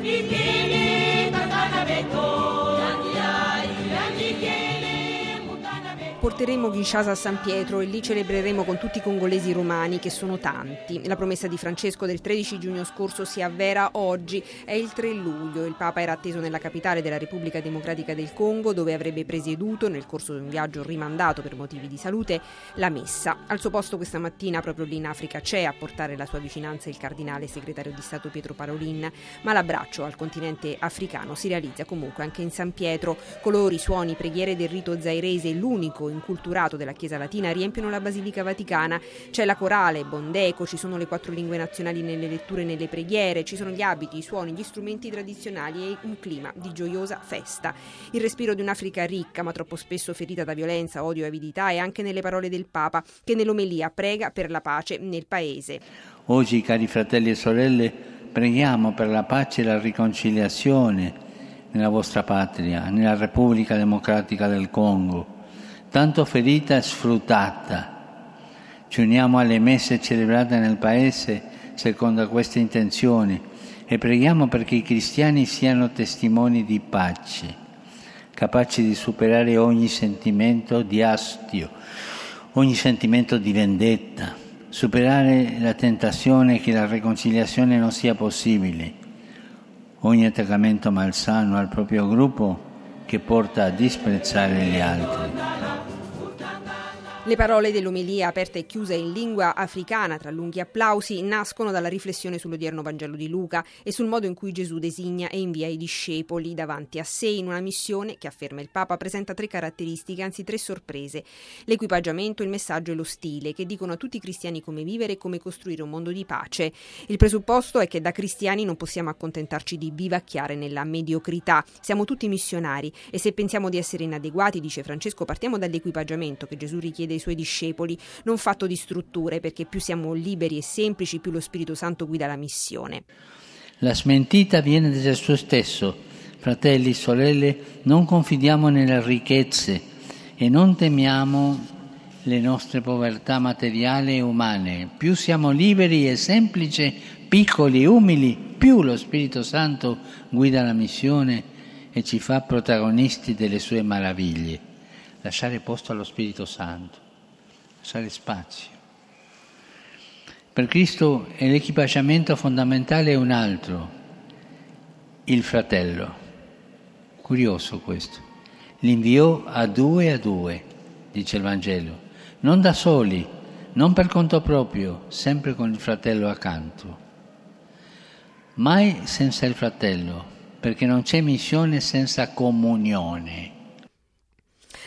Thank you. Porteremo Kinshasa a San Pietro e lì celebreremo con tutti i congolesi romani che sono tanti. La promessa di Francesco del 13 giugno scorso si avvera oggi, è il 3 luglio. Il Papa era atteso nella capitale della Repubblica Democratica del Congo dove avrebbe presieduto nel corso di un viaggio rimandato per motivi di salute la messa. Al suo posto questa mattina proprio lì in Africa c'è a portare la sua vicinanza il cardinale segretario di Stato Pietro Parolin, ma l'abbraccio al continente africano si realizza comunque anche in San Pietro. Colori, suoni, preghiere del rito zairese, l'unico inculturato della Chiesa Latina riempiono la Basilica Vaticana. C'è la corale, bondeco, ci sono le quattro lingue nazionali nelle letture e nelle preghiere, ci sono gli abiti, i suoni, gli strumenti tradizionali e un clima di gioiosa festa. Il respiro di un'Africa ricca, ma troppo spesso ferita da violenza, odio e avidità, è anche nelle parole del Papa, che nell'omelia prega per la pace nel Paese. Oggi, cari fratelli e sorelle, preghiamo per la pace e la riconciliazione nella vostra patria, nella Repubblica Democratica del Congo tanto ferita e sfruttata. Ci uniamo alle messe celebrate nel Paese secondo queste intenzioni e preghiamo perché i cristiani siano testimoni di pace, capaci di superare ogni sentimento di astio, ogni sentimento di vendetta, superare la tentazione che la riconciliazione non sia possibile, ogni attaccamento malsano al proprio gruppo che porta a disprezzare gli altri. Le parole dell'omelia aperta e chiusa in lingua africana tra lunghi applausi nascono dalla riflessione sull'odierno Vangelo di Luca e sul modo in cui Gesù designa e invia i discepoli davanti a sé in una missione che, afferma il Papa, presenta tre caratteristiche, anzi tre sorprese. L'equipaggiamento, il messaggio e lo stile, che dicono a tutti i cristiani come vivere e come costruire un mondo di pace. Il presupposto è che da cristiani non possiamo accontentarci di vivacchiare nella mediocrità. Siamo tutti missionari e se pensiamo di essere inadeguati, dice Francesco, partiamo dall'equipaggiamento che Gesù richiede dei suoi discepoli, non fatto di strutture, perché più siamo liberi e semplici, più lo Spirito Santo guida la missione. La smentita viene da Gesù stesso. Fratelli, sorelle, non confidiamo nelle ricchezze e non temiamo le nostre povertà materiali e umane. Più siamo liberi e semplici, piccoli, umili, più lo Spirito Santo guida la missione e ci fa protagonisti delle sue meraviglie. Lasciare posto allo Spirito Santo lasciare spazio. Per Cristo l'equipaggiamento fondamentale è un altro, il fratello. Curioso questo. L'inviò a due a due, dice il Vangelo, non da soli, non per conto proprio, sempre con il fratello accanto. Mai senza il fratello, perché non c'è missione senza comunione.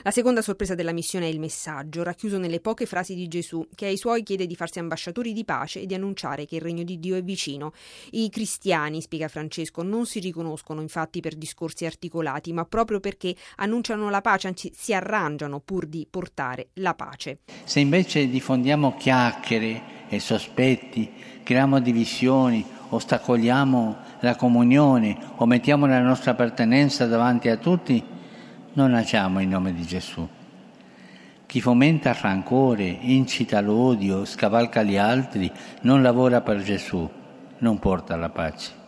La seconda sorpresa della missione è il messaggio, racchiuso nelle poche frasi di Gesù, che ai suoi chiede di farsi ambasciatori di pace e di annunciare che il regno di Dio è vicino. I cristiani, spiega Francesco, non si riconoscono infatti per discorsi articolati, ma proprio perché annunciano la pace, anzi si arrangiano pur di portare la pace. Se invece diffondiamo chiacchiere e sospetti, creiamo divisioni, ostacoliamo la comunione o mettiamo la nostra appartenenza davanti a tutti, non agiamo in nome di Gesù. Chi fomenta il rancore, incita l'odio, scavalca gli altri, non lavora per Gesù, non porta la pace.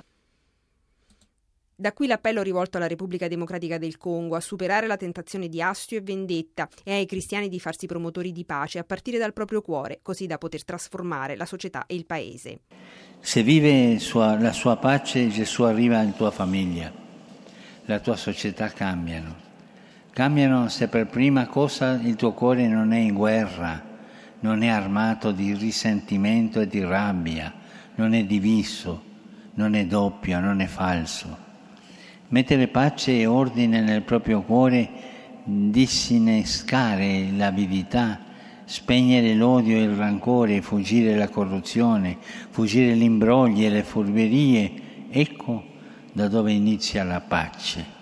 Da qui l'appello rivolto alla Repubblica Democratica del Congo a superare la tentazione di astio e vendetta e ai cristiani di farsi promotori di pace a partire dal proprio cuore, così da poter trasformare la società e il paese. Se vive sua, la sua pace, Gesù arriva in tua famiglia, la tua società cambiano. Cambiano se per prima cosa il tuo cuore non è in guerra, non è armato di risentimento e di rabbia, non è diviso, non è doppio, non è falso. Mettere pace e ordine nel proprio cuore, disinnescare l'avidità, spegnere l'odio e il rancore, fuggire la corruzione, fuggire gli imbrogli e le furberie, ecco da dove inizia la pace.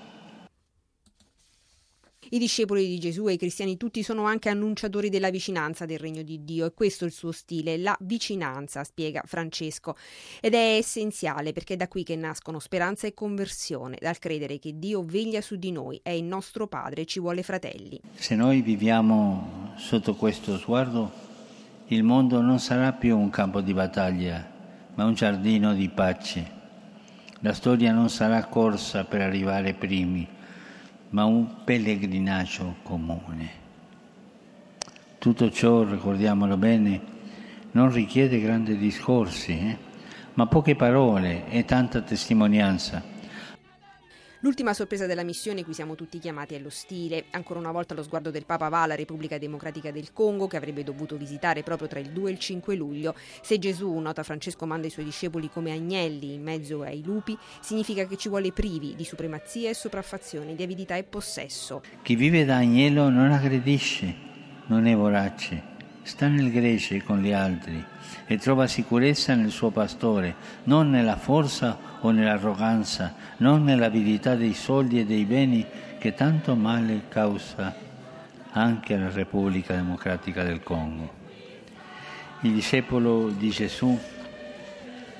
I discepoli di Gesù e i cristiani tutti sono anche annunciatori della vicinanza del regno di Dio e questo è il suo stile, la vicinanza, spiega Francesco. Ed è essenziale perché è da qui che nascono speranza e conversione, dal credere che Dio veglia su di noi, è il nostro Padre, ci vuole fratelli. Se noi viviamo sotto questo sguardo, il mondo non sarà più un campo di battaglia, ma un giardino di pace, La storia non sarà corsa per arrivare primi, ma un pellegrinaggio comune. Tutto ciò, ricordiamolo bene, non richiede grandi discorsi, eh? ma poche parole e tanta testimonianza. L'ultima sorpresa della missione cui siamo tutti chiamati è lo stile. Ancora una volta lo sguardo del Papa va alla Repubblica Democratica del Congo, che avrebbe dovuto visitare proprio tra il 2 e il 5 luglio. Se Gesù, nota Francesco, manda i suoi discepoli come agnelli in mezzo ai lupi, significa che ci vuole privi di supremazia e sopraffazione, di avidità e possesso. Chi vive da agnello non aggredisce, non è vorace, sta nel grece con gli altri e trova sicurezza nel suo pastore, non nella forza o nell'arroganza, non nell'avidità dei soldi e dei beni che tanto male causa anche alla Repubblica Democratica del Congo. Il discepolo di Gesù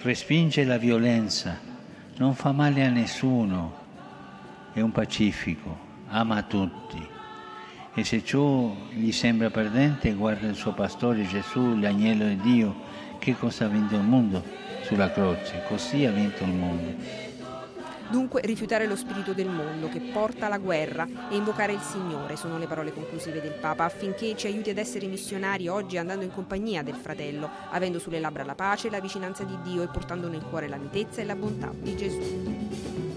respinge la violenza, non fa male a nessuno, è un pacifico, ama tutti e se ciò gli sembra perdente guarda il suo pastore Gesù, l'agnello di Dio, che cosa ha vinto il mondo sulla croce, così ha vinto il mondo. Dunque rifiutare lo spirito del mondo che porta alla guerra e invocare il Signore sono le parole conclusive del Papa affinché ci aiuti ad essere missionari oggi andando in compagnia del fratello, avendo sulle labbra la pace e la vicinanza di Dio e portando nel cuore la mitezza e la bontà di Gesù.